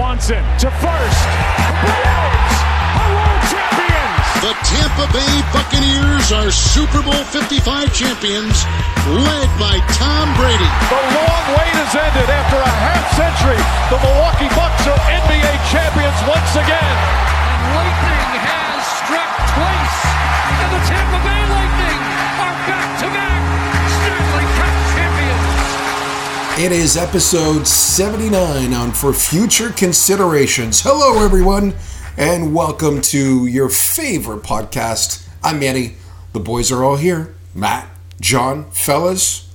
Swanson to first. Braves are world champions. The Tampa Bay Buccaneers are Super Bowl 55 champions, led by Tom Brady. The long wait has ended after a half century. The Milwaukee Bucks are NBA champions once again. And lightning has struck twice, and the Tampa Bay Lightning It is episode 79 on For Future Considerations. Hello, everyone, and welcome to your favorite podcast. I'm Manny. The boys are all here. Matt, John, fellas,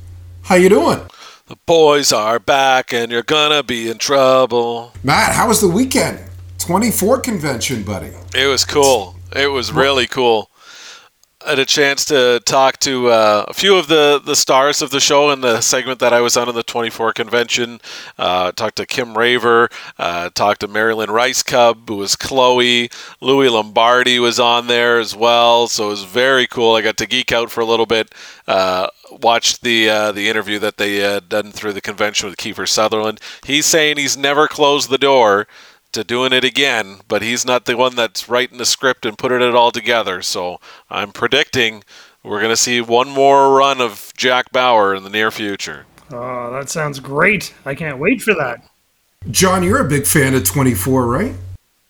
how you doing? The boys are back and you're gonna be in trouble. Matt, how was the weekend? 24 convention, buddy. It was cool. It was really cool. Had a chance to talk to uh, a few of the, the stars of the show in the segment that I was on in the 24 convention. Uh, talked to Kim Raver, uh, talked to Mary Lynn Rajskub, who was Chloe. Louis Lombardi was on there as well, so it was very cool. I got to geek out for a little bit. Uh, watched the uh, the interview that they had done through the convention with Kiefer Sutherland. He's saying he's never closed the door to doing it again, but he's not the one that's writing the script and putting it all together. So I'm predicting we're going to see one more run of Jack Bauer in the near future. Oh, that sounds great. I can't wait for that. John, you're a big fan of 24, right?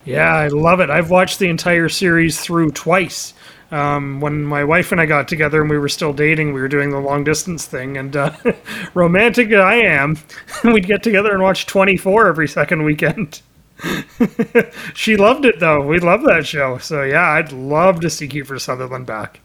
Yeah, I love it. I've watched the entire series through twice. Um, when my wife and I got together and we were still dating, we were doing the long distance thing. And uh, romantic as I am, we'd get together and watch 24 every second weekend. she loved it though. We love that show. So yeah, I'd love to see Kiefer Sutherland back.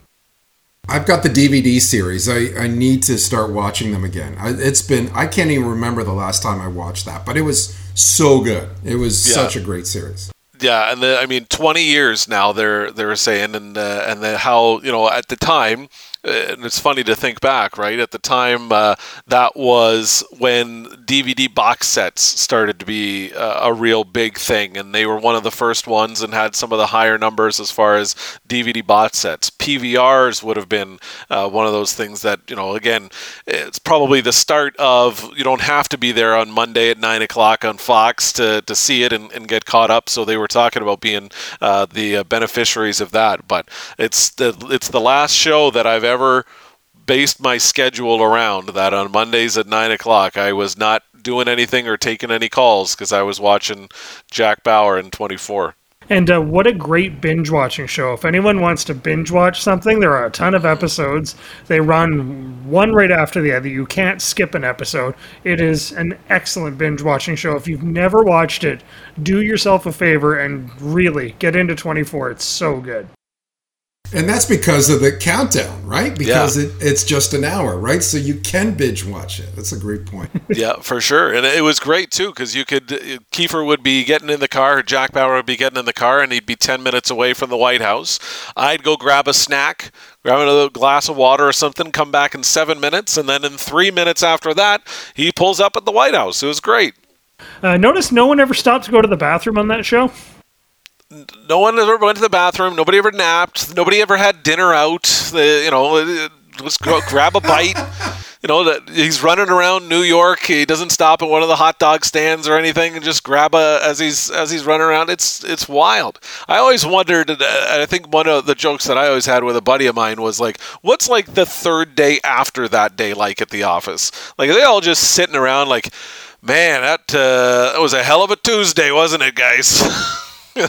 I've got the DVD series. I, I need to start watching them again. I, it's been, I can't even remember the last time I watched that, but it was so good. It was Yeah. such a great series. Yeah, and the, I mean, 20 years now. They're they're saying, and uh, and the, how you know at the time, and it's funny to think back, right? At the time, uh, that was when DVD box sets started to be uh, a real big thing, and they were one of the first ones and had some of the higher numbers as far as DVD box sets. PVRs would have been uh, one of those things that you know. Again, it's probably the start of you don't have to be there on Monday at nine o'clock on Fox to, to see it and, and get caught up. So they were talking about being uh, the beneficiaries of that. But it's the it's the last show that I've ever based my schedule around. That on Mondays at nine o'clock I was not doing anything or taking any calls because I was watching Jack Bauer in twenty four. And uh, what a great binge watching show. If anyone wants to binge watch something, there are a ton of episodes. They run one right after the other. You can't skip an episode. It is an excellent binge watching show. If you've never watched it, do yourself a favor and really get into 24. It's so good. And that's because of the countdown, right? Because it, it's just an hour, right? So you can binge watch it. That's a great point. yeah, for sure. And it was great too because you could Kiefer would be getting in the car, Jack Bauer would be getting in the car, and he'd be ten minutes away from the White House. I'd go grab a snack, grab another glass of water or something, come back in seven minutes, and then in three minutes after that, he pulls up at the White House. It was great. Uh, notice no one ever stopped to go to the bathroom on that show. No one ever went to the bathroom. Nobody ever napped. Nobody ever had dinner out. The, you know, just go grab a bite. You know, he's running around New York. He doesn't stop at one of the hot dog stands or anything, and just grab a as he's as he's running around. It's it's wild. I always wondered. and I think one of the jokes that I always had with a buddy of mine was like, "What's like the third day after that day like at the office? Like they all just sitting around like." Man, that, uh, that was a hell of a Tuesday, wasn't it, guys?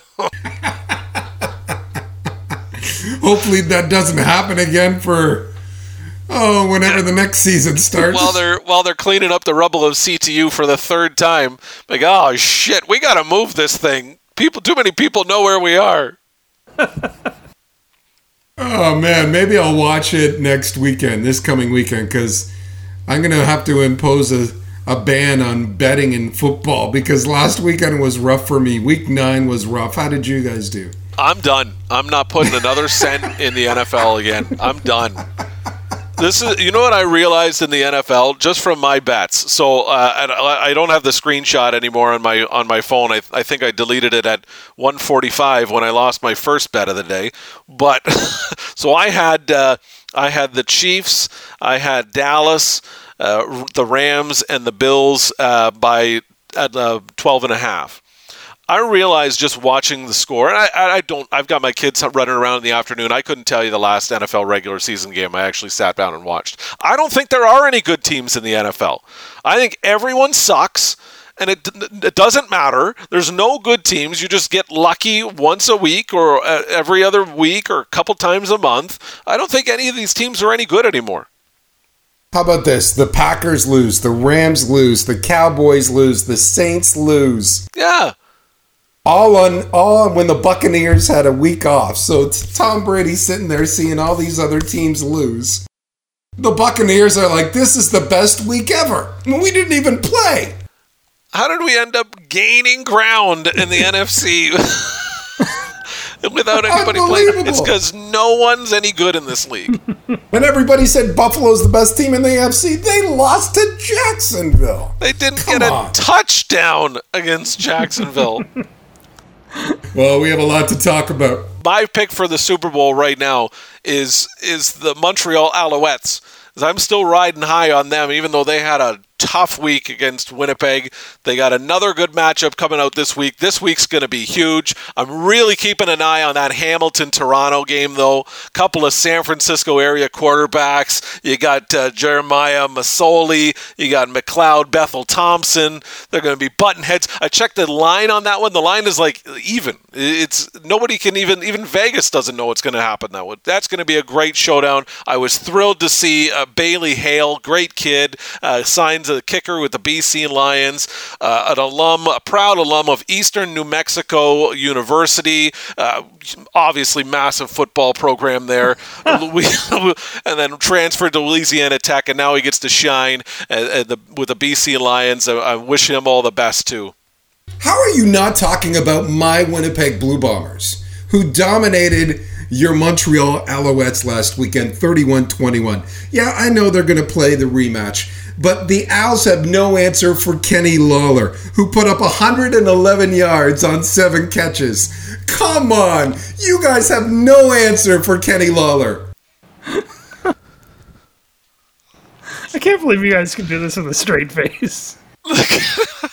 Hopefully that doesn't happen again for oh whenever the next season starts. while they're while they're cleaning up the rubble of CTU for the third time. Like, oh shit, we got to move this thing. People, too many people know where we are. oh man, maybe I'll watch it next weekend, this coming weekend, because I'm gonna have to impose a, a ban on betting in football because last weekend was rough for me. Week nine was rough. How did you guys do? I'm done. I'm not putting another cent in the NFL again. I'm done. This is, you know what I realized in the NFL just from my bets. So uh, I don't have the screenshot anymore on my on my phone. I, I think I deleted it at 1:45 when I lost my first bet of the day. But so I had uh, I had the Chiefs, I had Dallas, uh, the Rams, and the Bills uh, by at uh, 12 and a half. I realized just watching the score, and I, I don't, I've got my kids running around in the afternoon. I couldn't tell you the last NFL regular season game I actually sat down and watched. I don't think there are any good teams in the NFL. I think everyone sucks, and it, it doesn't matter. There's no good teams. You just get lucky once a week or uh, every other week or a couple times a month. I don't think any of these teams are any good anymore. How about this? The Packers lose, the Rams lose, the Cowboys lose, the Saints lose. Yeah. All on all when the Buccaneers had a week off. So it's Tom Brady sitting there seeing all these other teams lose. The Buccaneers are like, this is the best week ever. We didn't even play. How did we end up gaining ground in the NFC without anybody playing? It's because no one's any good in this league. When everybody said Buffalo's the best team in the AFC, they lost to Jacksonville. They didn't Come get a on. touchdown against Jacksonville. Well, we have a lot to talk about. My pick for the Super Bowl right now is is the Montreal Alouettes. I'm still riding high on them, even though they had a tough week against Winnipeg. They got another good matchup coming out this week. This week's going to be huge. I'm really keeping an eye on that Hamilton Toronto game, though. Couple of San Francisco area quarterbacks. You got uh, Jeremiah Masoli. You got McLeod Bethel Thompson. They're going to be button heads. I checked the line on that one. The line is like even. It's nobody can even even Vegas doesn't know what's going to happen that. That's going to be a great showdown. I was thrilled to see uh, Bailey Hale, great kid, uh, signs a kicker with the BC Lions, uh, an alum, a proud alum of Eastern New Mexico University. Uh, obviously, massive football program there. And then transferred to Louisiana Tech, and now he gets to shine at, at the, with the BC Lions. I, I wish him all the best too. How are you not talking about my Winnipeg Blue Bombers, who dominated your Montreal Alouettes last weekend 31 21? Yeah, I know they're going to play the rematch, but the Owls have no answer for Kenny Lawler, who put up 111 yards on seven catches. Come on, you guys have no answer for Kenny Lawler. I can't believe you guys can do this with a straight face.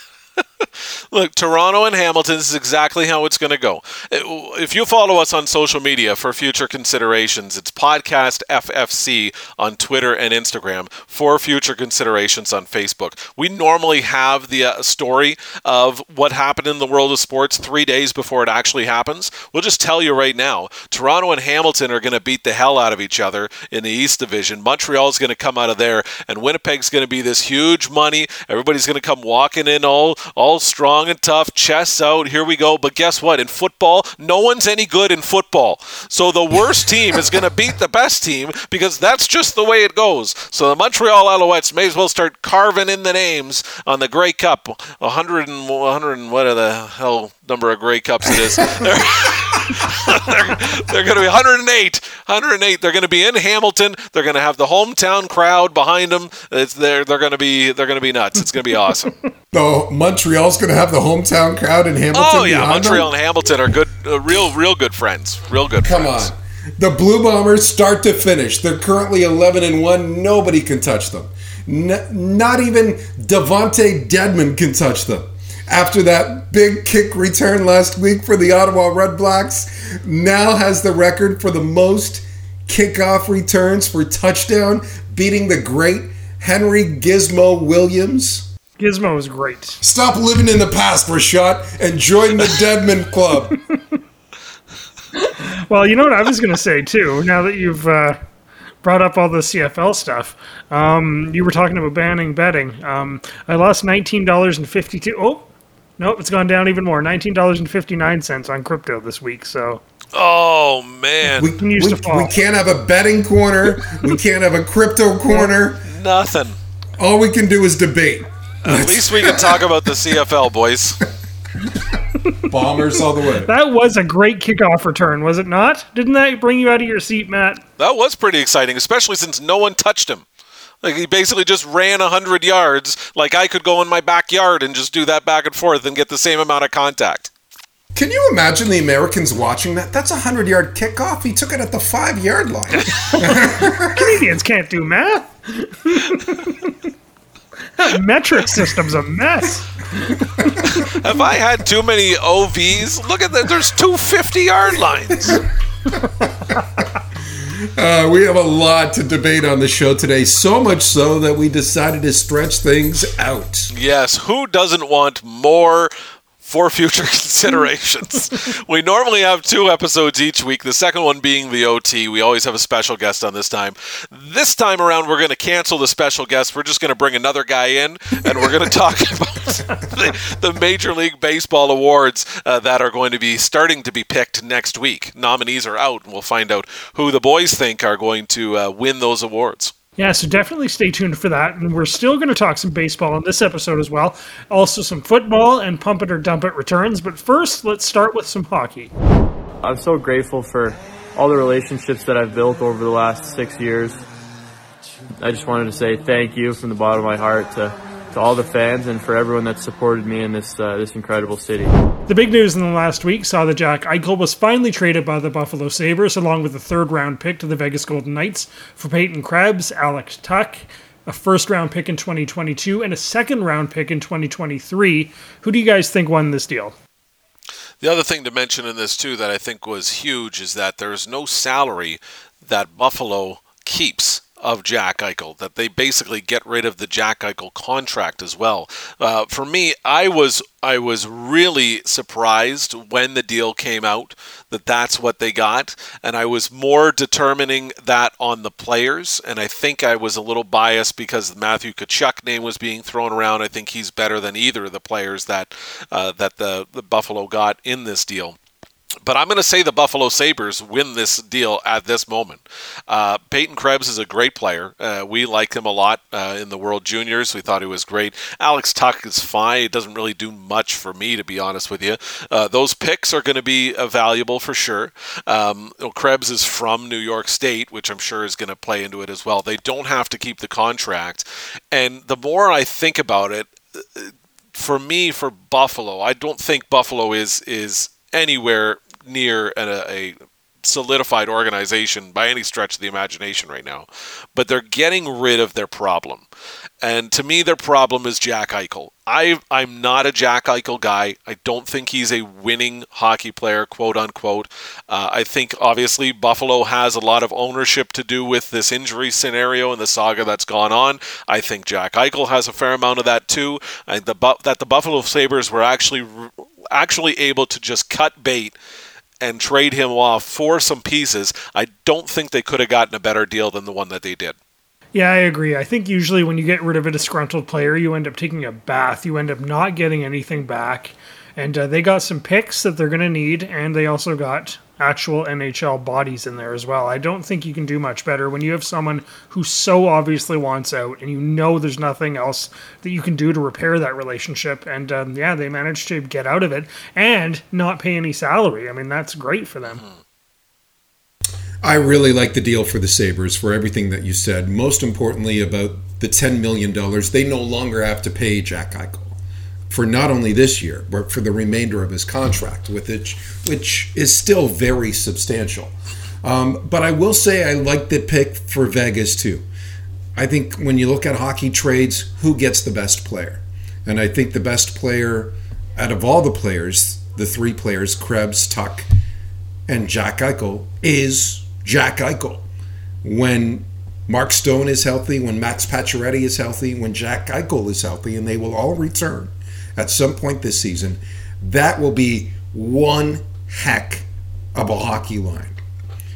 Look, Toronto and Hamilton this is exactly how it's going to go. If you follow us on social media for future considerations, it's podcast FFC on Twitter and Instagram. For future considerations on Facebook, we normally have the uh, story of what happened in the world of sports three days before it actually happens. We'll just tell you right now: Toronto and Hamilton are going to beat the hell out of each other in the East Division. Montreal's going to come out of there, and Winnipeg's going to be this huge money. Everybody's going to come walking in all all strong and tough, chests out. Here we go. But guess what? In football, no one's any good in football. So the worst team is going to beat the best team because that's just the way it goes. So the Montreal Alouettes may as well start carving in the names on the Grey Cup. 100 and 100 and what are the hell number of Grey Cups it is. they're they're going to be 108. 108. They're going to be in Hamilton. They're going to have the hometown crowd behind them. It's, they're they're going to be they're going to be nuts. It's going to be awesome. So Montreal's going to have the hometown crowd in Hamilton. Oh yeah, behind them? Montreal and Hamilton are good, uh, real, real good friends. Real good. Come friends. on. The Blue Bombers start to finish. They're currently 11 and 1. Nobody can touch them. N- not even DeVonte Dedmon can touch them. After that big kick return last week for the Ottawa Red Blacks, now has the record for the most kickoff returns for touchdown, beating the great Henry Gizmo Williams. Gizmo was great. Stop living in the past, Rashad, and join the Dedmon Club. Well, you know what I was going to say too. Now that you've uh, brought up all the CFL stuff, um, you were talking about banning betting. Um, I lost nineteen dollars and fifty-two. Oh, nope, it's gone down even more. Nineteen dollars and fifty-nine cents on crypto this week. So Oh man, We, Continues we, we can't have a betting corner. We can't have a crypto corner. nothing. All we can do is debate. At least we can talk about the CFL, boys. Bombers all the way. that was a great kickoff return, was it not? Didn't that bring you out of your seat, Matt? That was pretty exciting, especially since no one touched him. Like he basically just ran hundred yards. Like I could go in my backyard and just do that back and forth and get the same amount of contact. Can you imagine the Americans watching that? That's a 100 yard kickoff. He took it at the five yard line. Canadians can't do math. that metric system's a mess. Have I had too many OVs? Look at that. There's two 50 yard lines. Uh, we have a lot to debate on the show today, so much so that we decided to stretch things out. Yes, who doesn't want more for future considerations. we normally have two episodes each week, the second one being the OT. We always have a special guest on this time. This time around, we're going to cancel the special guest. We're just going to bring another guy in, and we're going to talk about the, the, Major League Baseball awards uh, that are going to be starting to be picked next week. Nominees are out, and we'll find out who the boys think are going to uh, win those awards. Yeah, so definitely stay tuned for that. And we're still going to talk some baseball in this episode as well. Also, some football and pump it or dump it returns. But first, let's start with some hockey. I'm so grateful for all the relationships that I've built over the last six years. I just wanted to say thank you from the bottom of my heart to to all the fans and for everyone that supported me in this uh, this incredible city. The big news in the last week saw that Jack Eichel was finally traded by the Buffalo Sabres along with a third round pick to the Vegas Golden Knights for Peyton Krebs, Alex Tuch, a first round pick in 2022, and a second round pick in 2023. Who do you guys think won this deal? The other thing to mention in this, too, that I think was huge is that there's no salary that Buffalo keeps of Jack Eichel, that they basically get rid of the Jack Eichel contract as well. Uh, for me, I was I was really surprised when the deal came out that that's what they got, and I was more determining that on the players, and I think I was a little biased because the Matthew Tkachuk name was being thrown around. I think he's better than either of the players that uh, that the, the Buffalo got in this deal. But I'm going to say the Buffalo Sabres win this deal at this moment. Uh, Peyton Krebs is a great player. Uh, we like him a lot uh, in the World Juniors. We thought he was great. Alex Tuch is fine. It doesn't really do much for me, to be honest with you. Uh, those picks are going to be uh, valuable for sure. Um, Krebs is from New York State, which I'm sure is going to play into it as well. They don't have to keep the contract. And the more I think about it, uh, for me, for Buffalo, I don't think Buffalo is is anywhere near a, a solidified organization by any stretch of the imagination right now, but they're getting rid of their problem. And to me, their problem is Jack Eichel. I, I'm not a Jack Eichel guy. I don't think he's a winning hockey player, quote unquote. Uh, I think obviously Buffalo has a lot of ownership to do with this injury scenario and the saga that's gone on. I think Jack Eichel has a fair amount of that too. And the that the Buffalo Sabres were actually actually able to just cut bait and trade him off for some pieces, I don't think they could have gotten a better deal than the one that they did. Yeah, I agree. I think usually when you get rid of a disgruntled player, you end up taking a bath. You end up not getting anything back. And uh, they got some picks that they're going to need, and they also got actual NHL bodies in there as well. I don't think you can do much better when you have someone who so obviously wants out and you know there's nothing else that you can do to repair that relationship. And um, yeah, they managed to get out of it and not pay any salary. I mean, that's great for them. I really like the deal for the Sabres for everything that you said. Most importantly, about the $10 million, they no longer have to pay Jack Eichel for not only this year, but for the remainder of his contract, with it, which is still very substantial. Um, but I will say I like the pick for Vegas too. I think when you look at hockey trades, who gets the best player? And I think the best player out of all the players, the three players, Krebs, Tuch, and Jack Eichel, is Jack Eichel. When Mark Stone is healthy, when Max Pacioretty is healthy, when Jack Eichel is healthy, and they will all return at some point this season, that will be one heck of a hockey line.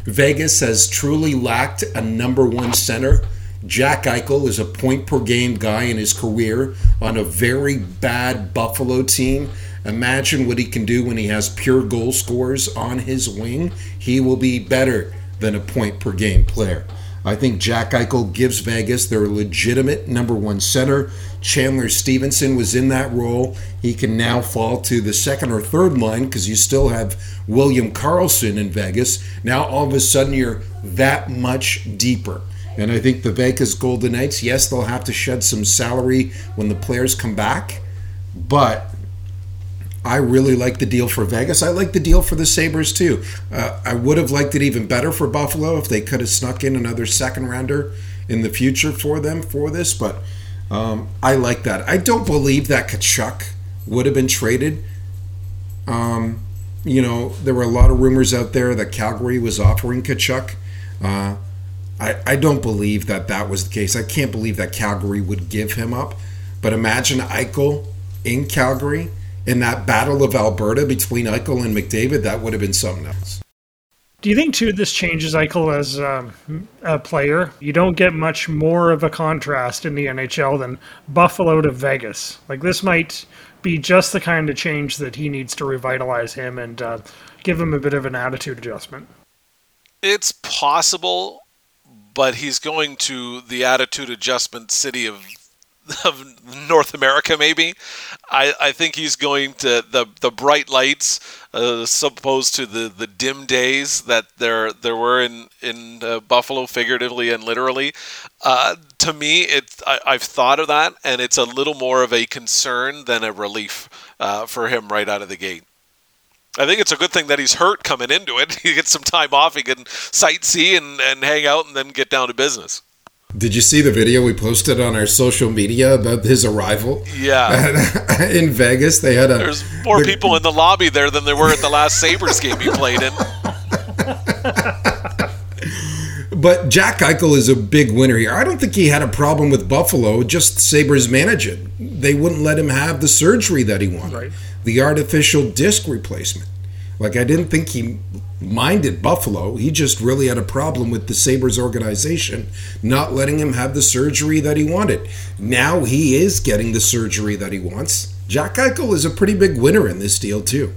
Vegas has truly lacked a number one center. Jack Eichel is a point per game guy in his career on a very bad Buffalo team. Imagine what he can do when he has pure goal scorers on his wing. He will be better than a point per game player. I think Jack Eichel gives Vegas their legitimate number one center. Chandler Stephenson was in that role. He can now fall to the second or third line because you still have William Karlsson in Vegas. Now all of a sudden you're that much deeper. And I think the Vegas Golden Knights, yes, they'll have to shed some salary when the players come back, but I really like the deal for Vegas. I like the deal for the Sabres too. Uh, I would have liked it even better for Buffalo if they could have snuck in another second rounder in the future for them for this, but um, I like that. I don't believe that Tkachuk would have been traded. Um, you know, there were a lot of rumors out there that Calgary was offering Tkachuk. Uh, I, I don't believe that that was the case. I can't believe that Calgary would give him up. But imagine Eichel in Calgary in that battle of Alberta between Eichel and McDavid. That would have been something else. Do you think too this changes Eichel as um, a player? You don't get much more of a contrast in the NHL than Buffalo to Vegas. Like this might be just the kind of change that he needs to revitalize him and uh, give him a bit of an attitude adjustment. It's possible, but he's going to the attitude adjustment city of of North America, maybe. I, I think he's going to the the bright lights, uh, opposed to the, the dim days that there there were in in uh, Buffalo, figuratively and literally. Uh, to me, it I, I've thought of that, and it's a little more of a concern than a relief uh, for him right out of the gate. I think it's a good thing that he's hurt coming into it. He gets some time off. He can sightsee and, and hang out and then get down to business. Did you see the video we posted on our social media about his arrival? Yeah. in Vegas, they had a. There's more the, people in the lobby there than there were at the last Sabres game he played in. but Jack Eichel is a big winner here. I don't think he had a problem with Buffalo, just Sabres managing. They wouldn't let him have the surgery that he wanted, right. the artificial disc replacement. Like, I didn't think he minded Buffalo. He just really had a problem with the Sabres organization not letting him have the surgery that he wanted. Now he is getting the surgery that he wants. Jack Eichel is a pretty big winner in this deal, too.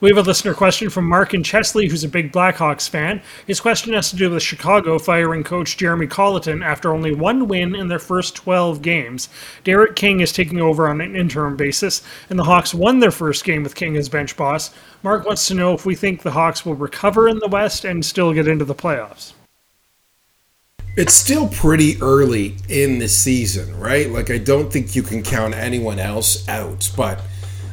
We have a listener question from Mark in Chesley, who's a big Blackhawks fan. His question has to do with Chicago firing coach Jeremy Colliton after only one win in their first 12 games. Derek King is taking over on an interim basis, and the Hawks won their first game with King as bench boss. Mark wants to know if we think the Hawks will recover in the West and still get into the playoffs. It's still pretty early in the season, right? Like, I don't think you can count anyone else out, but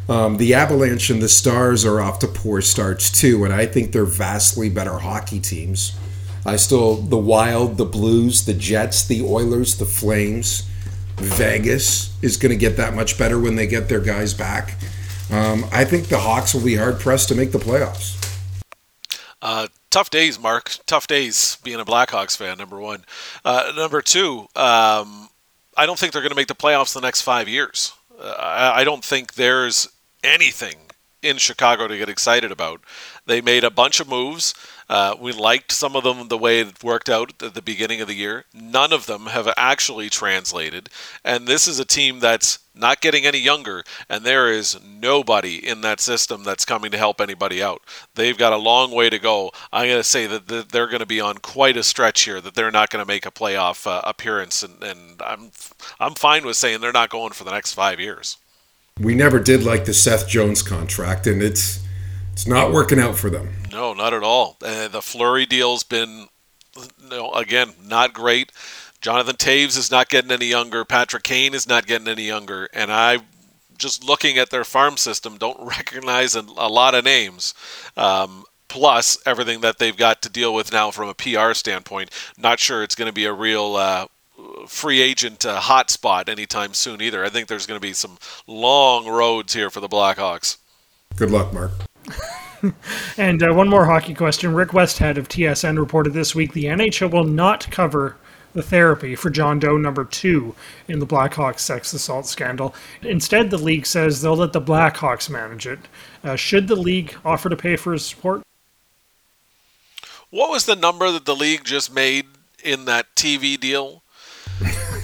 um, the Avalanche and the Stars are off to poor starts too, and I think they're vastly better hockey teams. I still the Wild, the Blues, the Jets, the Oilers, the Flames. Vegas is going to get that much better when they get their guys back. Um, I think the Hawks will be hard pressed to make the playoffs. Uh, tough days, Mark. Tough days being a Blackhawks fan. Number one. Uh, number two. Um, I don't think they're going to make the playoffs the next five years. Uh, I, I don't think there's anything in Chicago to get excited about. They made a bunch of moves. Uh, we liked some of them the way it worked out at the beginning of the year. None of them have actually translated. And this is a team that's not getting any younger, and there is nobody in that system that's coming to help anybody out. They've got a long way to go. I'm going to say that they're going to be on quite a stretch here, that they're not going to make a playoff uh, appearance, and, and I'm, I'm fine with saying they're not going for the next five years we never did like the Seth Jones contract, and it's it's not working out for them. No, not at all. Uh, the Fleury deal's been, you know, again, not great. Jonathan Toews is not getting any younger. Patrick Kane is not getting any younger, and I. Just looking at their farm system, don't recognize a, a lot of names. Um, plus everything that they've got to deal with now from a PR standpoint. Not sure it's going to be a real uh, free agent uh, hotspot anytime soon either. I think there's going to be some long roads here for the Blackhawks. Good luck, Mark. and uh, one more hockey question. Rick Westhead of TSN reported this week the NHL will not cover the therapy for John Doe number two in the Blackhawks sex assault scandal. Instead, the league says they'll let the Blackhawks manage it. Uh, should the league offer to pay for his support? What was the number that the league just made in that TV deal?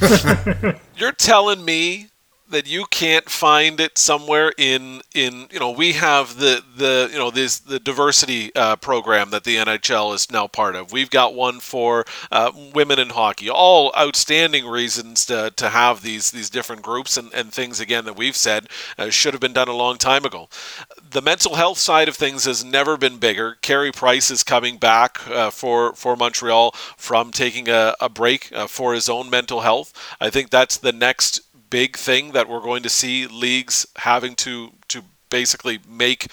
You're telling me that you can't find it somewhere in in you know we have the the you know this the diversity uh, program that the NHL is now part of. We've got one for uh, women in hockey. All outstanding reasons to, to have these these different groups and, and things again that we've said uh, should have been done a long time ago. The mental health side of things has never been bigger. Carey Price is coming back uh, for for Montreal from taking a, a break uh, for his own mental health. I think that's the next big thing that we're going to see leagues having to to basically make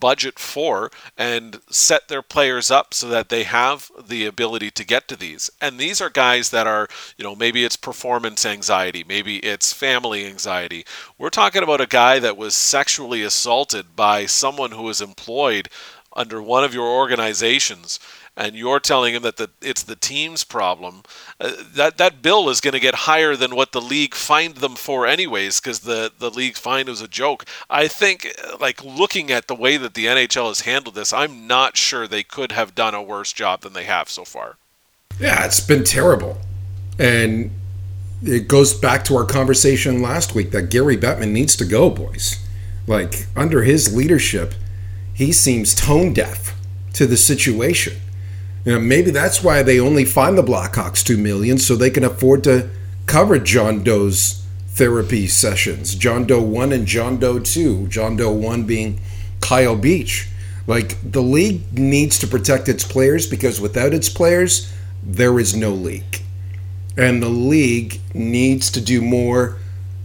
budget for and set their players up so that they have the ability to get to these. And these are guys that are, you know, maybe it's performance anxiety, maybe it's family anxiety. We're talking about a guy that was sexually assaulted by someone who was employed under one of your organizations and you're telling him that the, it's the team's problem, uh, that that bill is going to get higher than what the league fined them for anyways, because the the league fine was a joke. I think, uh, like looking at the way that the NHL has handled this, I'm not sure they could have done a worse job than they have so far. Yeah, it's been terrible, and it goes back to our conversation last week that Gary Bettman needs to go, boys. Like under his leadership, he seems tone deaf to the situation. You know, maybe that's why they only find the Blackhawks two million so they can afford to cover John Doe's therapy sessions. John Doe one and John Doe two. John Doe one being Kyle Beach. Like the league needs to protect its players because without its players, there is no league. And the league needs to do more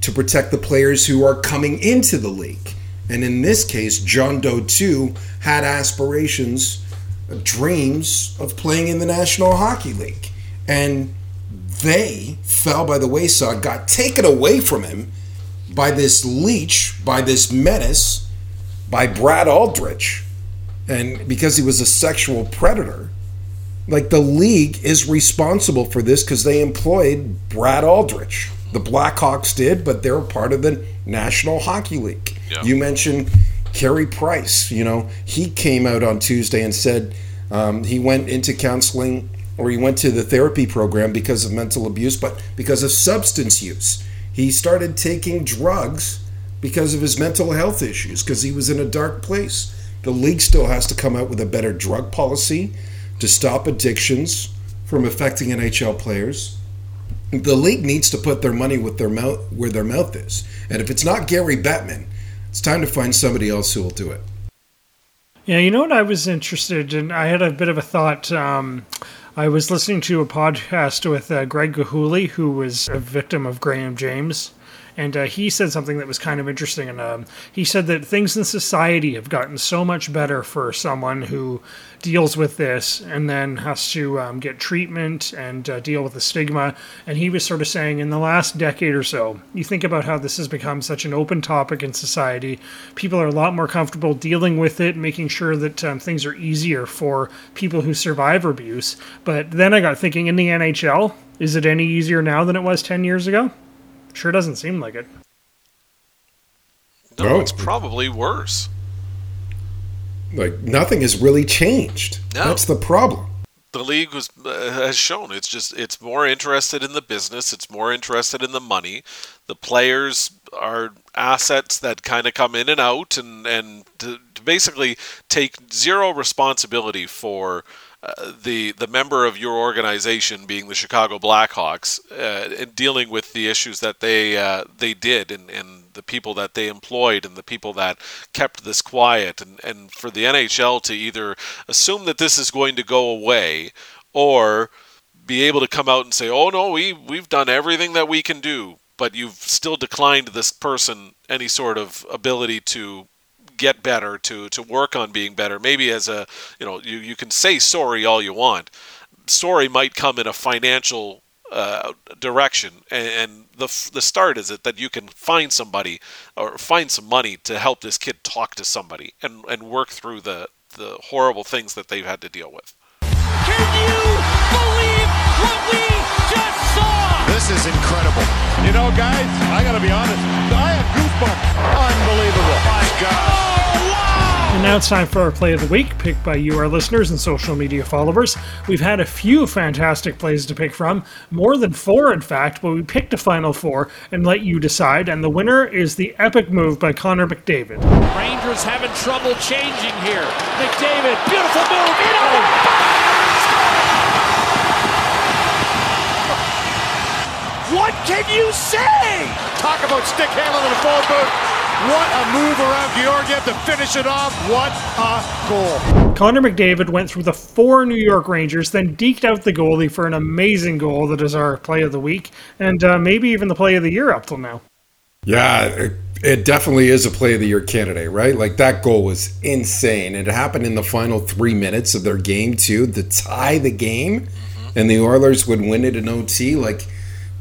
to protect the players who are coming into the league. And in this case, John Doe 2 had aspirations dreams of playing in the National Hockey League. And they fell by the wayside, got taken away from him by this leech, by this menace, by Brad Aldrich. And because he was a sexual predator, like the league is responsible for this because they employed Brad Aldrich. The Blackhawks did, but they're part of the National Hockey League. Yeah. You mentioned Carey Price, you know, he came out on Tuesday and said um, he went into counseling or he went to the therapy program because of mental abuse, but because of substance use. He started taking drugs because of his mental health issues because he was in a dark place. The league still has to come out with a better drug policy to stop addictions from affecting NHL players. The league needs to put their money with their mouth where their mouth is. And if it's not Gary Bettman, it's time to find somebody else who will do it. Yeah, you know what I was interested in? I had a bit of a thought. Um, I was listening to a podcast with uh, Greg Gilhooly, who was a victim of Graham James and uh, he said something that was kind of interesting. And um, he said that things in society have gotten so much better for someone who deals with this and then has to um, get treatment and uh, deal with the stigma. And he was sort of saying, in the last decade or so, you think about how this has become such an open topic in society. People are a lot more comfortable dealing with it, making sure that um, things are easier for people who survive abuse. But then I got thinking, in the NHL, is it any easier now than it was 10 years ago? Sure doesn't seem like it. No, it's probably worse. Like nothing has really changed. No. That's the problem. The league was, uh, has shown it's just it's more interested in the business. It's more interested in the money. The players are assets that kind of come in and out, and and to, to basically take zero responsibility for uh, the the member of your organization being the Chicago Blackhawks uh, and dealing with the issues that they uh, they did and, and the people that they employed and the people that kept this quiet. And, and for the NHL to either assume that this is going to go away or be able to come out and say, "Oh no, we we've done everything that we can do," but you've still declined this person any sort of ability to get better, to to work on being better. Maybe as a you know you you can say sorry all you want. Sorry might come in a financial uh, direction, and, and, the the start is it that you can find somebody or find some money to help this kid talk to somebody and and work through the the horrible things that they've had to deal with. Can you believe what we just saw? This is incredible. You know, guys, I got to be honest. I have goosebumps. Unbelievable. Oh my God. And now it's time for our play of the week, picked by you, our listeners and social media followers. We've had a few fantastic plays to pick from, more than four, in fact, but we picked a final four and let you decide. And the winner is the epic move by Connor McDavid. Rangers having trouble changing here. McDavid, beautiful move. What can you say? Talk about stick handling in a phone booth. What a move around Georgiev to finish it off. What a goal. Connor McDavid went through the four New York Rangers, then deked out the goalie for an amazing goal that is our play of the week, and uh, maybe even the play of the year up till now. Yeah, it definitely is a play of the year candidate, right? Like that goal was insane. It happened in the final three minutes of their game too, to tie the game, mm-hmm. and the Oilers would win it in OT. Like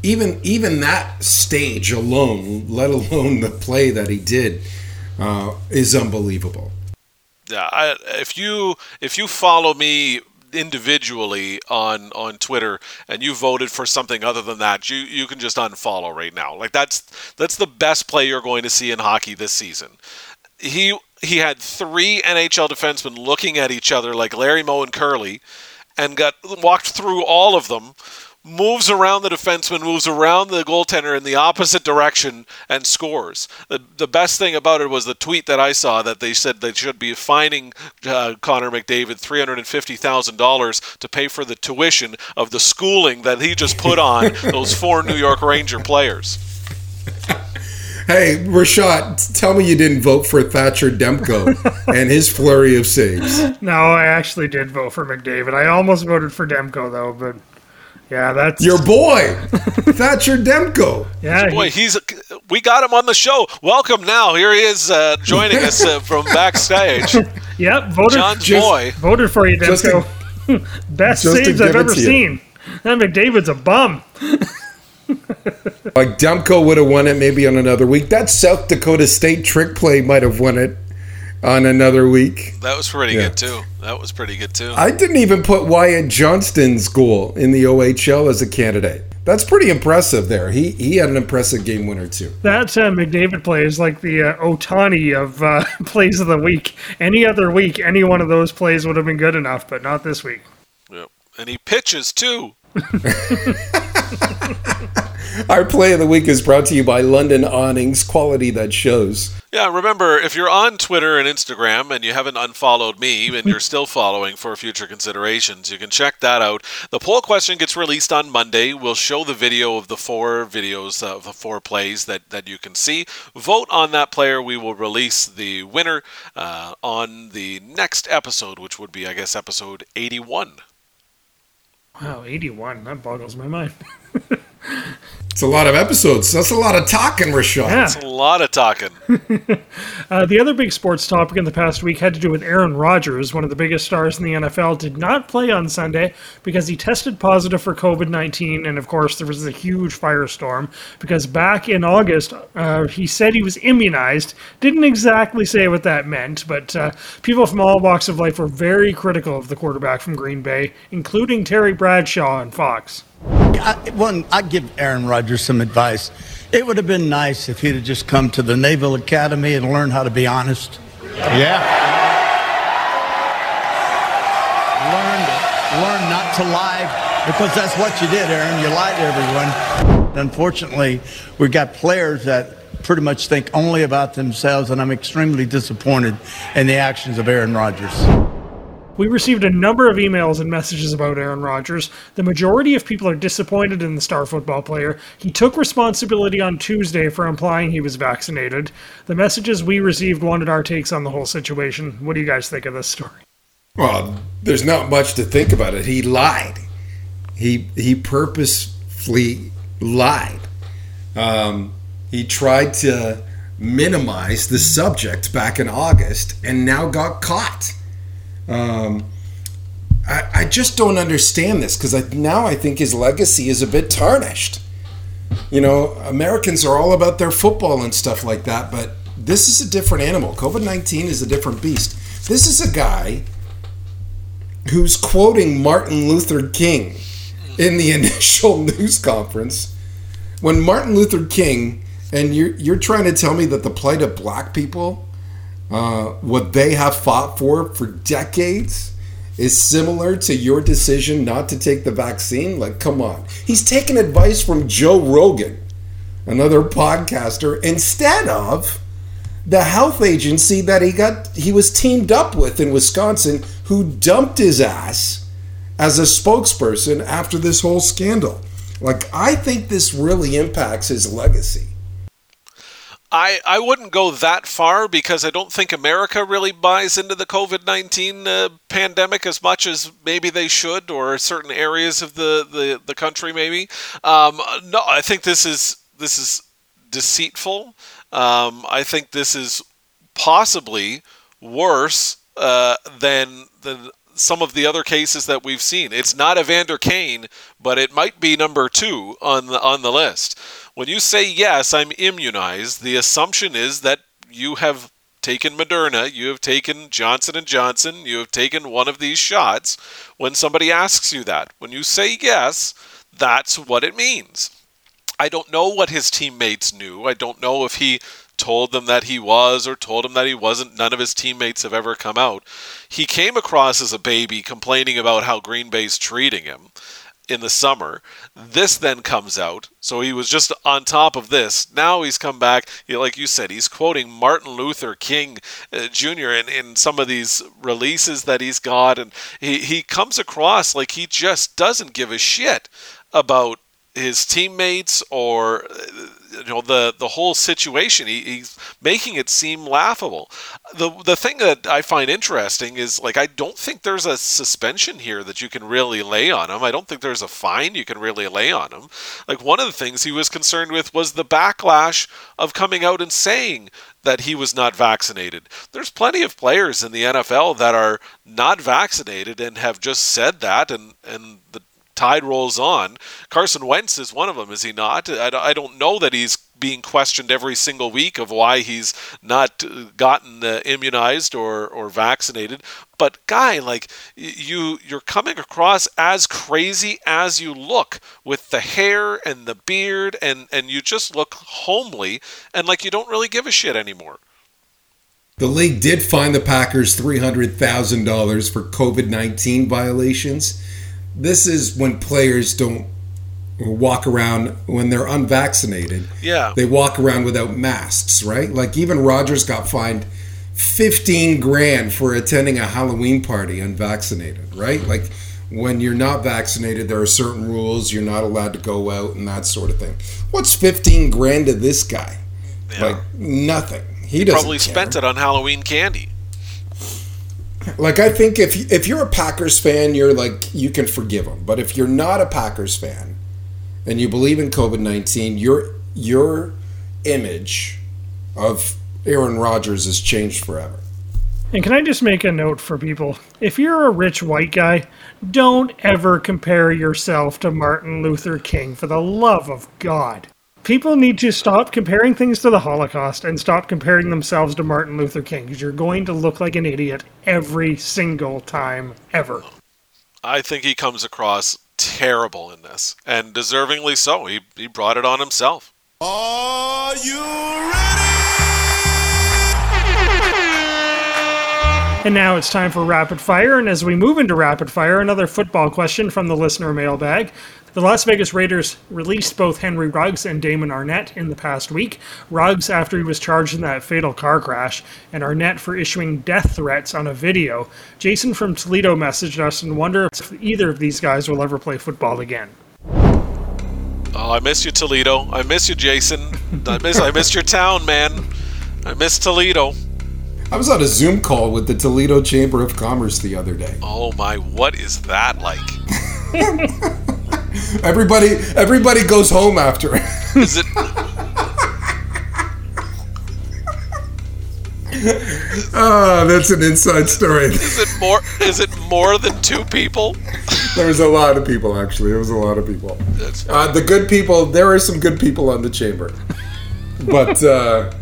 even even that stage alone, let alone the play that he did, uh, is unbelievable. Yeah, I, if you if you follow me individually on on Twitter and you voted for something other than that, you you can just unfollow right now. Like that's that's the best play you're going to see in hockey this season. He he had three NHL defensemen looking at each other like Larry Moe and Curly and got walked through all of them moves around the defenseman, moves around the goaltender in the opposite direction, and scores. The, the best thing about it was the tweet that I saw that they said they should be fining uh, Connor McDavid $350,000 to pay for the tuition of the schooling that he just put on those four New York Ranger players. Hey, Rashad, tell me you didn't vote for Thatcher Demko and his flurry of saves. No, I actually did vote for McDavid. I almost voted for Demko, though, but yeah, that's your boy, Thatcher Demko. Yeah, boy, he's we got him on the show. Welcome now. Here he is uh, joining us uh, from backstage. yep, voted John's just, boy. Voted for you, Demko. Best saves I've ever seen. That McDavid's a bum. like Demko would have won it maybe on another week. That South Dakota State trick play might have won it on another week. That was pretty yeah. good too. That was pretty good too. I didn't even put Wyatt Johnston's goal in the OHL as a candidate. That's pretty impressive there. He he had an impressive game winner too. That uh, McDavid play is like the uh, Ohtani of uh, plays of the week. Any other week, any one of those plays would have been good enough, but not this week. Yep. And he pitches too. Our play of the week is brought to you by London Awnings, quality that shows. Yeah, remember, if you're on Twitter and Instagram and you haven't unfollowed me and you're still following for future considerations, you can check that out. The poll question gets released on Monday. We'll show the video of the four videos of the four plays that, that you can see. Vote on that player. We will release the winner uh, on the next episode, which would be, I guess, episode 81. Wow, 81. That boggles my mind. It's a lot of episodes. That's a lot of talking, Rashad. Yeah. That's a lot of talking. uh, the other big sports topic in the past week had to do with Aaron Rodgers, one of the biggest stars in the NFL, did not play on Sunday because he tested positive for COVID 19. And of course, there was a huge firestorm because back in August, uh, he said he was immunized. Didn't exactly say what that meant, but uh, people from all walks of life were very critical of the quarterback from Green Bay, including Terry Bradshaw and Fox. I, one, I'd give Aaron Rodgers some advice. It would have been nice if he'd have just come to the Naval Academy and learned how to be honest. Yeah. Learn, learn not to lie because that's what you did, Aaron. You lied to everyone. Unfortunately, we've got players that pretty much think only about themselves, and I'm extremely disappointed in the actions of Aaron Rodgers. We received a number of emails and messages about Aaron Rodgers. The majority of people are disappointed in the star football player. He took responsibility on Tuesday for implying he was vaccinated. The messages we received wanted our takes on the whole situation. What do you guys think of this story? Well, there's not much to think about it. He lied. He he purposefully lied. Um, he tried to minimize the subject back in August and now got caught. Um, I, I just don't understand this because now I think his legacy is a bit tarnished. You know, Americans are all about their football and stuff like that, but this is a different animal. COVID 19 is a different beast. This is a guy who's quoting Martin Luther King in the initial news conference. When Martin Luther King, and you're, you're trying to tell me that the plight of black people uh, what they have fought for for decades is similar to your decision not to take the vaccine? Like, come on. He's taking advice from Joe Rogan, another podcaster, instead of the health agency that he got he was teamed up with in Wisconsin who dumped his ass as a spokesperson after this whole scandal. Like I think this really impacts his legacy. I, I wouldn't go that far because I don't think America really buys into the COVID 19 uh, pandemic as much as maybe they should, or certain areas of the, the, the country, maybe. Um, no, I think this is this is deceitful. Um, I think this is possibly worse uh, than than some of the other cases that we've seen. It's not Evander Kane, but it might be number two on the on the list. When you say yes, I'm immunized, the assumption is that you have taken Moderna, you have taken Johnson and Johnson, you have taken one of these shots. When somebody asks you that, when you say yes, that's what it means. I don't know what his teammates knew. I don't know if he told them that he was or told them that he wasn't. None of his teammates have ever come out. He came across as a baby complaining about how Green Bay's treating him in the summer. This then comes out. So he was just on top of this. Now he's come back. like you said, he's quoting Martin Luther King uh, Jr. In, in some of these releases that he's got. And he, he comes across like he just doesn't give a shit about his teammates or you know the the whole situation he, he's making it seem laughable. The the thing that i find interesting is like i don't think there's a suspension here that you can really lay on him. I don't think there's a fine you can really lay on him. Like one of the things he was concerned with was the backlash of coming out and saying that he was not vaccinated. There's plenty of players in the NFL that are not vaccinated and have just said that, and, and the tide rolls on. Carson Wentz is one of them, is he not? I don't know that he's being questioned every single week of why he's not gotten uh, immunized or, or vaccinated. But guy, like you, you're coming across as crazy as you look with the hair and the beard, and and you just look homely and like you don't really give a shit anymore. The league did fine the Packers three hundred thousand dollars for COVID nineteen violations this is when players don't walk around when they're unvaccinated. Yeah. They walk around without masks, right? Like even Rodgers got fined 15 grand for attending a Halloween party unvaccinated, right? Mm-hmm. Like when you're not vaccinated, there are certain rules. You're not allowed to go out and that sort of thing. What's 15 grand to this guy? Yeah. Like nothing. He, he probably care. spent it on Halloween candy. Like I think if if you're a Packers fan, you're like you can forgive them. But if you're not a Packers fan and you believe in COVID nineteen, your your image of Aaron Rodgers has changed forever. And can I just make a note for people? If you're a rich white guy, don't ever compare yourself to Martin Luther King for the love of God people need to stop comparing things to the Holocaust and stop comparing themselves to Martin Luther King because you're going to look like an idiot every single time ever. I think he comes across terrible in this, and deservingly so. He, he brought it on himself. Are you ready? And now it's time for rapid fire. And as we move into rapid fire, another football question from the listener mailbag. The Las Vegas Raiders released both Henry Ruggs and Damon Arnette in the past week. Ruggs after he was charged in that fatal car crash, and Arnette for issuing death threats on a video. Jason from Toledo messaged us and wonder if either of these guys will ever play football again. Oh, I miss you, Toledo. I miss you, Jason. I miss I miss your town, man. I miss Toledo. I was on a Zoom call with the Toledo Chamber of Commerce the other day. Oh my, what is that like? everybody, everybody goes home after. Is it? oh, that's an inside story. Is it more? Is it more than two people? there was a lot of people actually. There was a lot of people. Uh, the good people. There are some good people on the chamber, but uh,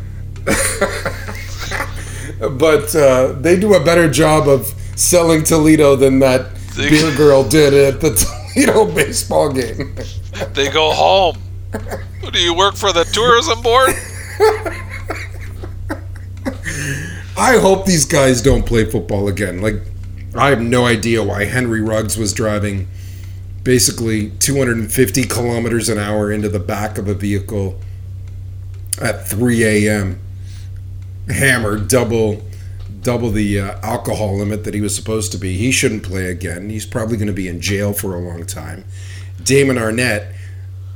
but uh, they do a better job of selling Toledo than that beer girl did at the. Toledo baseball game. they go home. Do you work for the tourism board? I hope these guys don't play football again. Like, I have no idea why Henry Ruggs was driving basically 250 kilometers an hour into the back of a vehicle at 3 a.m. Hammered, double double the uh, alcohol limit that he was supposed to be. He shouldn't play again. He's probably going to be in jail for a long time. Damon Arnette,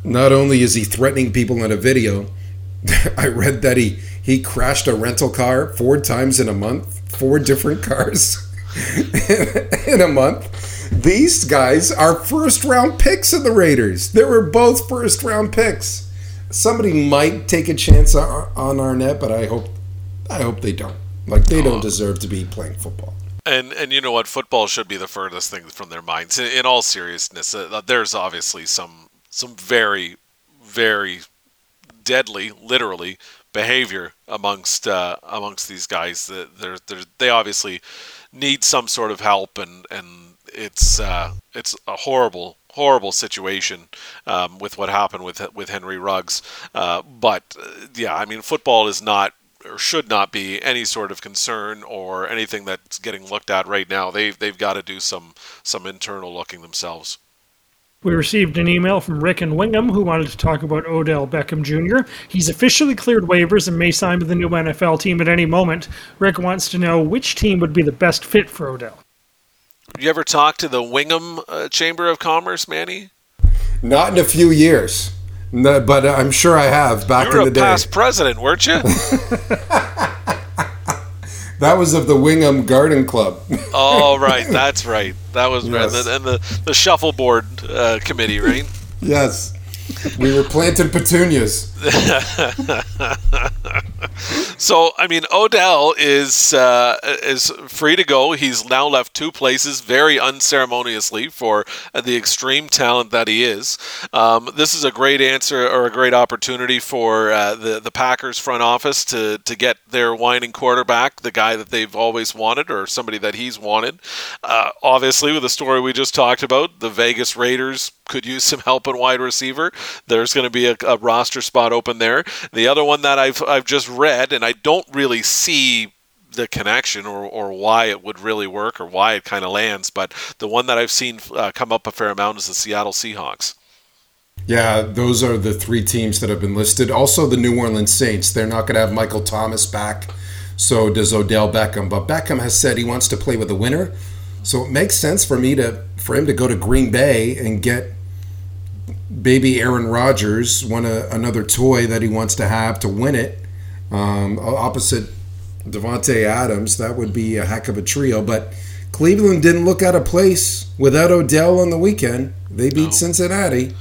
not only is he threatening people in a video, I read that he he crashed a rental car four times in a month, four different cars in a month. These guys are first round picks of the Raiders. They were both first round picks. somebody might take a chance on, on Arnette, but I hope I hope they don't. Like they don't deserve to be playing football. And and you know what? Football should be the furthest thing from their minds. In, in all seriousness, uh, there's obviously some some very very deadly, literally, behavior amongst uh, amongst these guys. That they're, they're, they obviously need some sort of help, and and it's uh, it's a horrible horrible situation um, with what happened with with Henry Ruggs. Uh, but uh, yeah, I mean, football is not or should not be any sort of concern or anything that's getting looked at right now. They've they've got to do some some internal looking themselves. We received an email from Rick and Wingham who wanted to talk about Odell Beckham Jr. He's officially cleared waivers and may sign with the new NFL team at any moment. Rick wants to know which team would be the best fit for Odell. You ever talk to the Wingham uh, Chamber of Commerce, Manny? Not in a few years, no, but I'm sure I have back you were in the a day. past president, weren't you? That was of the Wingham Garden Club. oh, right, that's right. That was right. Yes. And the the shuffleboard uh, committee, right? yes, we were planting petunias. So I mean, Odell is uh, is free to go. He's now left two places very unceremoniously for the extreme talent that he is. Um, this is a great answer or a great opportunity for uh, the the Packers front office to to get their whining quarterback, the guy that they've always wanted, or somebody that he's wanted. Uh, obviously, with the story we just talked about, the Vegas Raiders could use some help in wide receiver. There's going to be a, a roster spot open there. The other one that I've I've just read, and I don't really see the connection or, or why it would really work or why it kind of lands, but the one that I've seen uh, come up a fair amount is the Seattle Seahawks. Yeah, those are the three teams that have been listed. Also, the New Orleans Saints. They're not going to have Michael Thomas back. So does Odell Beckham. But Beckham has said he wants to play with a winner. So it makes sense for me to for him to go to Green Bay and get baby Aaron Rodgers, one uh, another toy that he wants to have to win it. Um, opposite Davante Adams, that would be a heck of a trio. But Cleveland didn't look out of place without Odell on the weekend. They beat No. Cincinnati.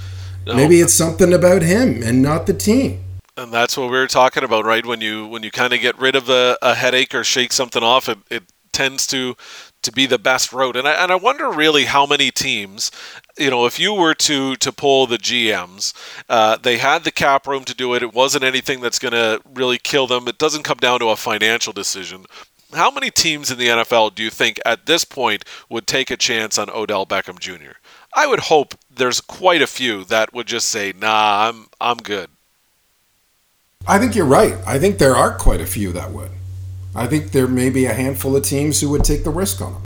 No. Maybe it's something about him and not the team. And that's what we were talking about, right? When you when you kind of get rid of a, a headache or shake something off, it, it tends to to be the best route. And I and I wonder really how many teams, you know, if you were to to pull the GMs, uh, they had the cap room to do it. It wasn't anything that's going to really kill them. It doesn't come down to a financial decision. How many teams in the NFL do you think at this point would take a chance on Odell Beckham Jr.? I would hope there's quite a few that would just say, "Nah, I'm I'm good." I think you're right. I think there are quite a few that would. I think there may be a handful of teams who would take the risk on him.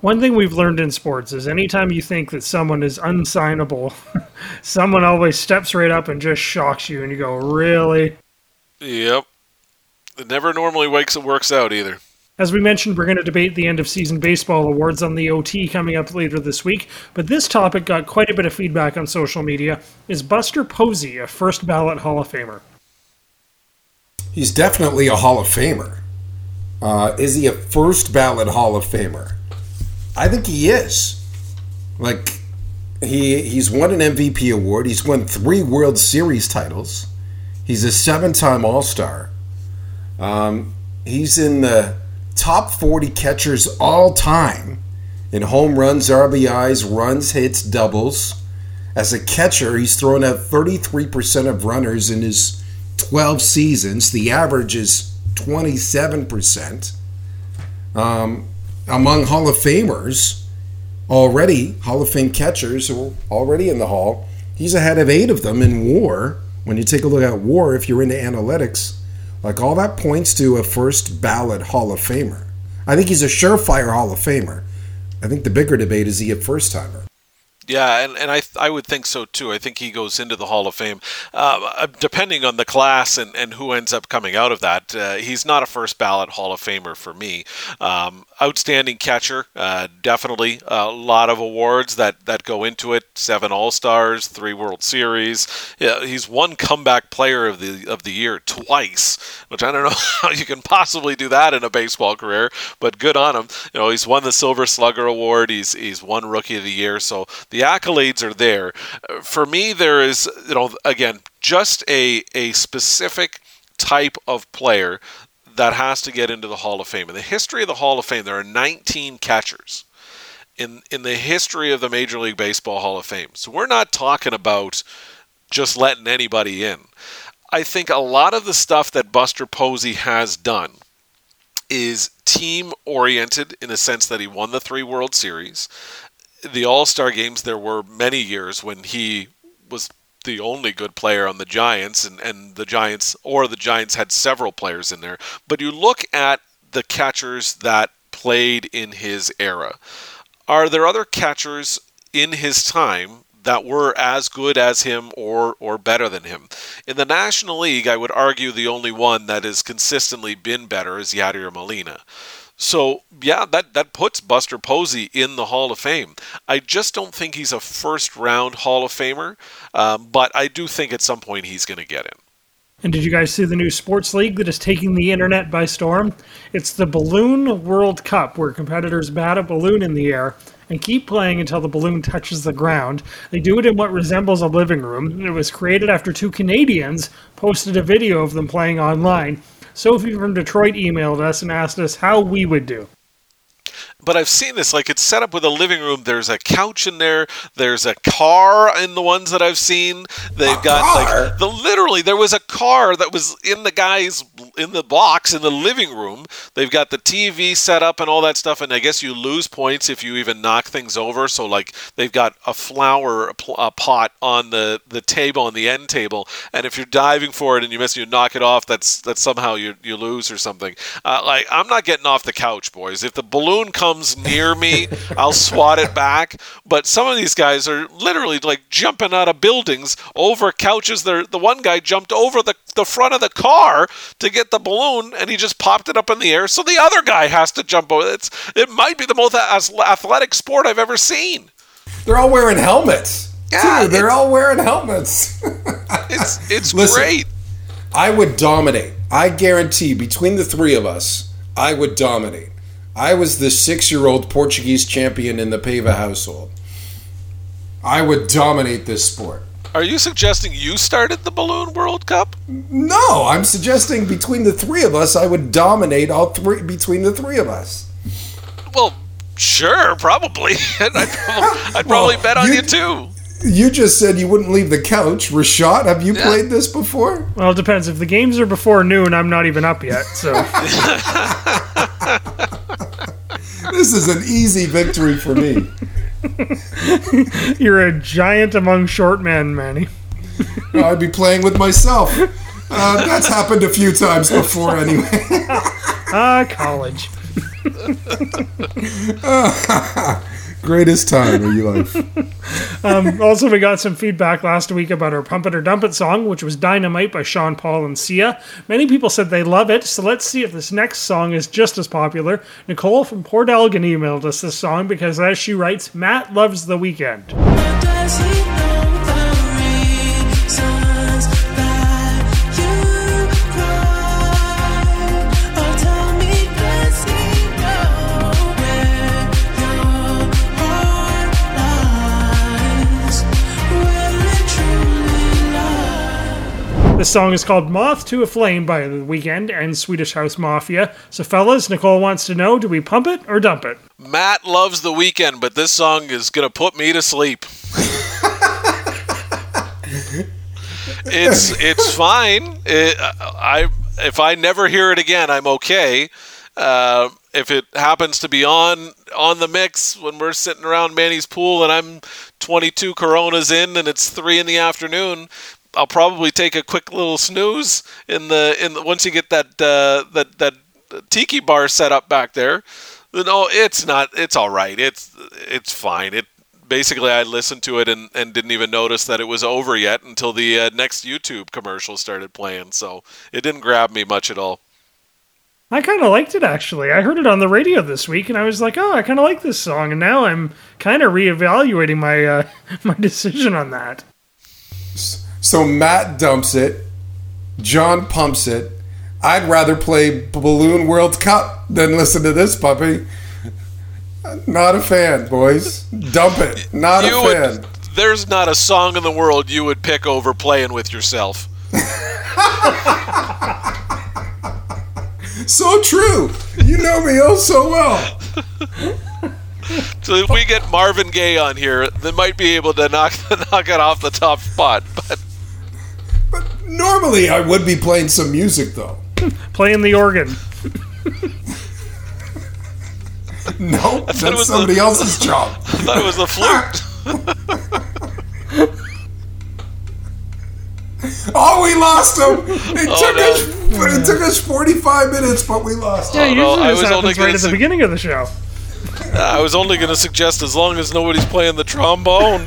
One thing we've learned in sports is anytime you think that someone is unsignable, someone always steps right up and just shocks you, and you go, "Really?" Yep. It never normally wakes it works out either. As we mentioned, we're going to debate the end of season baseball awards on the OT coming up later this week, but this topic got quite a bit of feedback on social media. Is Buster Posey a first ballot Hall of Famer? He's definitely a Hall of Famer. Uh, is he a first ballot Hall of Famer? I think he is. Like he he's won an MVP award. He's won three World Series titles. He's a seven-time All-Star. Um, he's in the top 40 catchers all time in home runs, RBIs, runs, hits, doubles. As a catcher, he's thrown out 33% of runners in his 12 seasons. The average is 27%. Um, among Hall of Famers, already Hall of Fame catchers who are already in the Hall, he's ahead of eight of them in WAR. When you take a look at WAR, if you're into analytics, like all that points to a first ballot Hall of Famer. I think he's a surefire Hall of Famer. I think the bigger debate is he a first timer. Yeah, and, and I I would think so too. I think he goes into the Hall of Fame. Uh, depending on the class and, and who ends up coming out of that, uh, he's not a first ballot Hall of Famer for me. Um, outstanding catcher, uh, definitely a lot of awards that, that go into it. Seven All Stars, three World Series. Yeah, he's one comeback player of the of the year twice, which I don't know how you can possibly do that in a baseball career, but good on him. You know, he's won the Silver Slugger Award. He's he's won Rookie of the Year. So the The accolades are there. Uh, for me, there is, you know, again, just a a specific type of player that has to get into the Hall of Fame. In the history of the Hall of Fame, there are 19 catchers in in the history of the Major League Baseball Hall of Fame. So we're not talking about just letting anybody in. I think a lot of the stuff that Buster Posey has done is team oriented in the sense that he won the three World Series. The All Star games, there were many years when he was the only good player on the Giants, and, and the Giants, or the Giants had several players in there. But you look at the catchers that played in his era. Are there other catchers in his time that were as good as him or or better than him. In the National League, I would argue the only one that has consistently been better is Yadier Molina. So yeah, that that puts Buster Posey in the Hall of Fame. I just don't think he's a first round Hall of Famer, um, but I do think at some point he's going to get in. And did you guys see the new sports league that is taking the internet by storm? It's the Balloon World Cup, where competitors bat a balloon in the air and keep playing until the balloon touches the ground. They do it in what resembles a living room. It was created after two Canadians posted a video of them playing online. Sophie from Detroit emailed us and asked us how we would do but I've seen this. Like it's set up with a living room. There's a couch in there. There's a car in the ones that I've seen. They've A got car? like the literally there was a car that was in the guy's in the box in the living room. They've got the TV set up and all that stuff. And I guess you lose points if you even knock things over. So like they've got a flower a pot on the the table on the end table, and if you're diving for it and you miss, you knock it off. That's that's somehow you you lose or something. Uh, like I'm not getting off the couch, boys. If the balloon comes near me, I'll swat it back. But some of these guys are literally like jumping out of buildings over couches. They're, the one guy jumped over the, the front of the car to get the balloon, and he just popped it up in the air. So the other guy has to jump over. It's it might be the most athletic sport I've ever seen. They're all wearing helmets. Yeah, they're all wearing helmets. It's it's Listen. great. I would dominate. I guarantee between the three of us, I would dominate. I was the six year old Portuguese champion in the Pava household. I would dominate this sport. Are you suggesting you started the Balloon World Cup? No, I'm suggesting between the three of us, I would dominate all three between the three of us. Well, sure, probably. I'd probably, I'd probably Well, bet on you- you too. You just said you wouldn't leave the couch. Rashad, have you Yeah. played this before? Well, it depends. If the games are before noon, I'm not even up yet. So This is an easy victory for me. you're a giant among short men, Manny. I'd be playing with myself. Uh, that's happened a few times before, anyway. Ah, college. Greatest time of your life. Um, also, we got some feedback last week about our Pump It or Dump It song, which was Dynamite by Sean Paul and Sia. Many people said they love it, so let's see if this next song is just as popular. Nicole from Port Elgin emailed us this song because, as she writes, Matt loves the Weeknd. It truly lies? This song is called Moth to a Flame by The Weeknd and Swedish House Mafia. So, fellas, Nicole wants to know do we pump it or dump it? Matt loves the Weeknd, but this song is gonna put me to sleep. it's it's fine. It, I if I never hear it again, I'm okay. Uh, if it happens to be on on the mix when we're sitting around Manny's pool and I'm 22 Coronas in and it's three in the afternoon, I'll probably take a quick little snooze in the in the, once you get that uh, that that tiki bar set up back there. No, it's not. It's all right. It's it's fine. It basically I listened to it and, and didn't even notice that it was over yet until the uh, next YouTube commercial started playing. So it didn't grab me much at all. I kind of liked it actually. I heard it on the radio this week, and I was like, "Oh, I kind of like this song." And now I'm kind of reevaluating my uh, my decision on that. So Matt dumps it. John pumps it. I'd rather play Balloon World Cup than listen to this puppy. Not a fan, boys. Dump it. Not You a would, fan. there's not a song in the world you would pick over playing with yourself. So true. You know me oh so well. So if we get Marvin Gaye on here, they might be able to knock knock it off the top spot. But Normally, I would be playing some music though. Playing the organ. No, it that's was somebody the- else's job. I thought it was the flute. Oh, we lost him. It Oh, took no. us. It took us forty-five minutes, but we lost oh, Yeah, him. no, usually I this was only happens gonna right at the say- beginning of the show. I was only going to suggest as long as nobody's playing the trombone.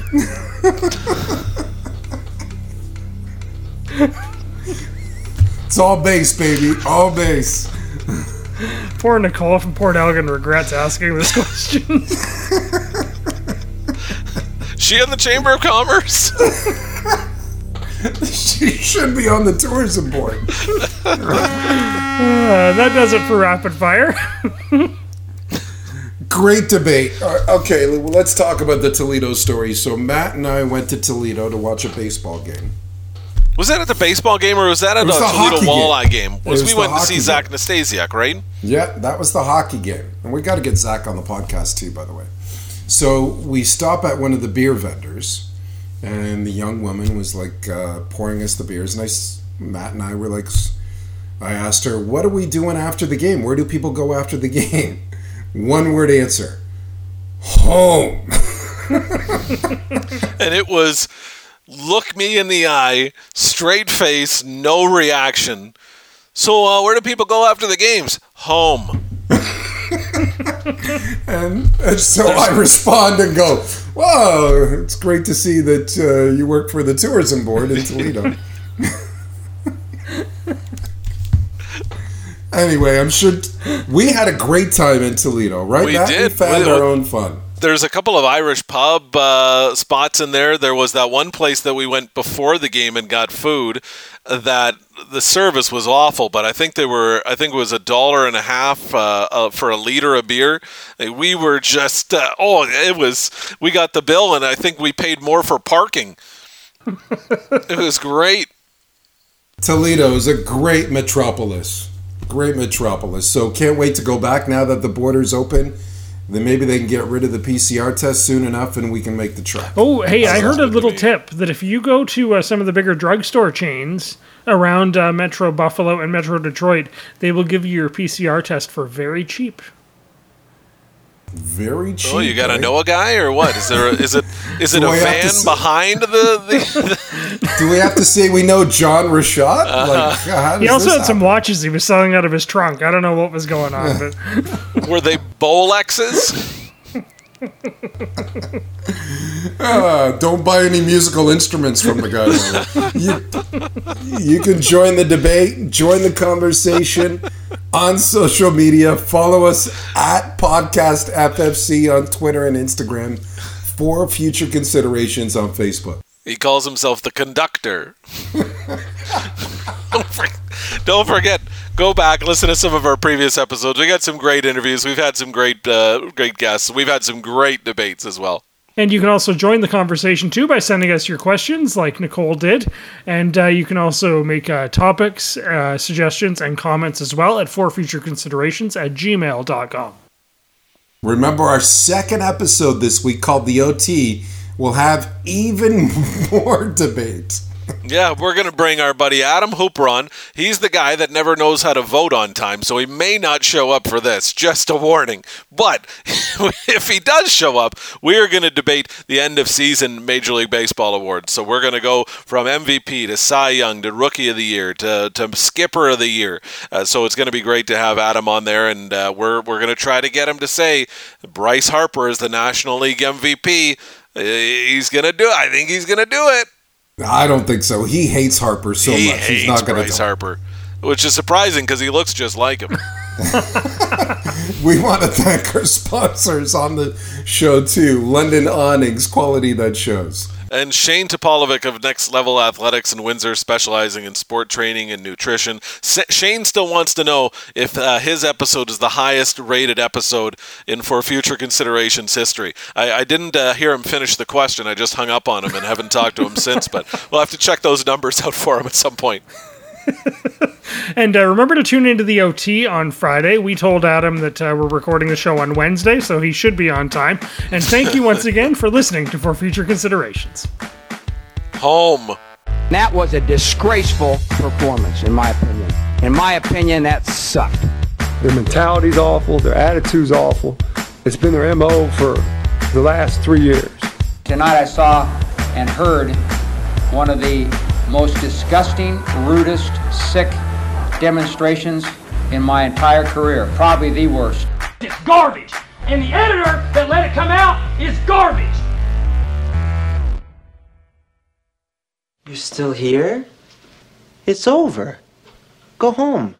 It's all bass, baby. All bass. Poor Nicole from Port Elgin regrets asking this question. She in the Chamber of Commerce? She should be on the tourism board. Uh, that does it for rapid fire. Great debate. Uh, okay, let's talk about the Toledo story. So Matt and I went to Toledo to watch a baseball game. Was that at the baseball game or was that at was a the Toledo Walleye game? It Was was we went to see hockey Zach game. Nastasiak, right? Yeah, that was the hockey game. And we got to get Zach on the podcast too, by the way. So we stop at one of the beer vendors, and the young woman was like uh, pouring us the beers. And I, Matt and I were like, I asked her, What are we doing after the game? Where do people go after the game? One word answer home. And it was look me in the eye, straight face, no reaction. So uh, where do people go after the games? Home. And, and so I respond and go, Whoa, it's great to see that uh, you work for the tourism board in Toledo. anyway, I'm sure we had a great time in Toledo, right? We Matt? did. We found We- our own fun. There's a couple of Irish pub uh, spots in there. There was that one place that we went before the game and got food. That the service was awful, but I think they were. I think it was a dollar and a half uh, uh, for a liter of beer. We were just uh, oh, it was. We got the bill, and I think we paid more for parking. it was great. Toledo is a great metropolis. Great metropolis. So can't wait to go back now that the border's open. Then maybe they can get rid of the PCR test soon enough and we can make the trip. Oh, hey, I heard a little tip that if you go to uh, some of the bigger drugstore chains around uh, Metro Buffalo and Metro Detroit, they will give you your PCR test for very cheap. Very cheap. Oh, you got to right? know a guy or what? Is there? A, is it? Is it Do a I have van s- behind the? the Do we have to say we know John Rashad? Uh-huh. Like, He also this had some watches he was selling out of his trunk. I don't know what was going on, but were they Bolexes? Uh, don't buy any musical instruments from the guy. you, you can join the debate, join the conversation on social media. Follow us at Podcast FFC on Twitter and Instagram for future considerations on Facebook. He calls himself the conductor. don't, for, don't forget, go back, listen to some of our previous episodes. We got some great interviews. We've had some great, uh, great guests. We've had some great debates as well. And you can also join the conversation too by sending us your questions, like Nicole did. And uh, you can also make uh, topics, uh, suggestions, and comments as well at for future considerations at gmail.com. Remember our second episode this week called The OT will have even more debate. Yeah, we're going to bring our buddy Adam Hooper on. He's the guy that never knows how to vote on time, so he may not show up for this. Just a warning. But if he does show up, we are going to debate the end of season Major League Baseball awards. So we're going to go from MVP to Cy Young to Rookie of the Year to, to Skipper of the Year. Uh, so it's going to be great to have Adam on there, and uh, we're, we're going to try to get him to say Bryce Harper is the National League MVP. Uh, He's going to do it. I think he's going to do it I don't think so. He hates Harper so he much. He's not going to. Harper, which is surprising because he looks just like him. We want to thank our sponsors on the show too. London Awnings, quality that shows. And Shane Topolovic of Next Level Athletics in Windsor, specializing in sport training and nutrition. S- Shane still wants to know if uh, his episode is the highest rated episode in For Future Considerations history. I, I didn't uh, hear him finish the question. I just hung up on him and haven't talked to him since, but we'll have to check those numbers out for him at some point. And uh, remember to tune into the OT on Friday. We told Adam that uh, we're recording the show on Wednesday, so he should be on time. And thank you once again for listening to For Future Considerations. Home. That was a disgraceful performance, in my opinion. In my opinion, that sucked. Their mentality's awful. Their attitude's awful. It's been their MO for the last three years. Tonight I saw and heard one of the most disgusting, rudest, sick demonstrations in my entire career. Probably the worst. It's garbage. And the editor that let it come out is garbage. You're still here? It's over. Go home.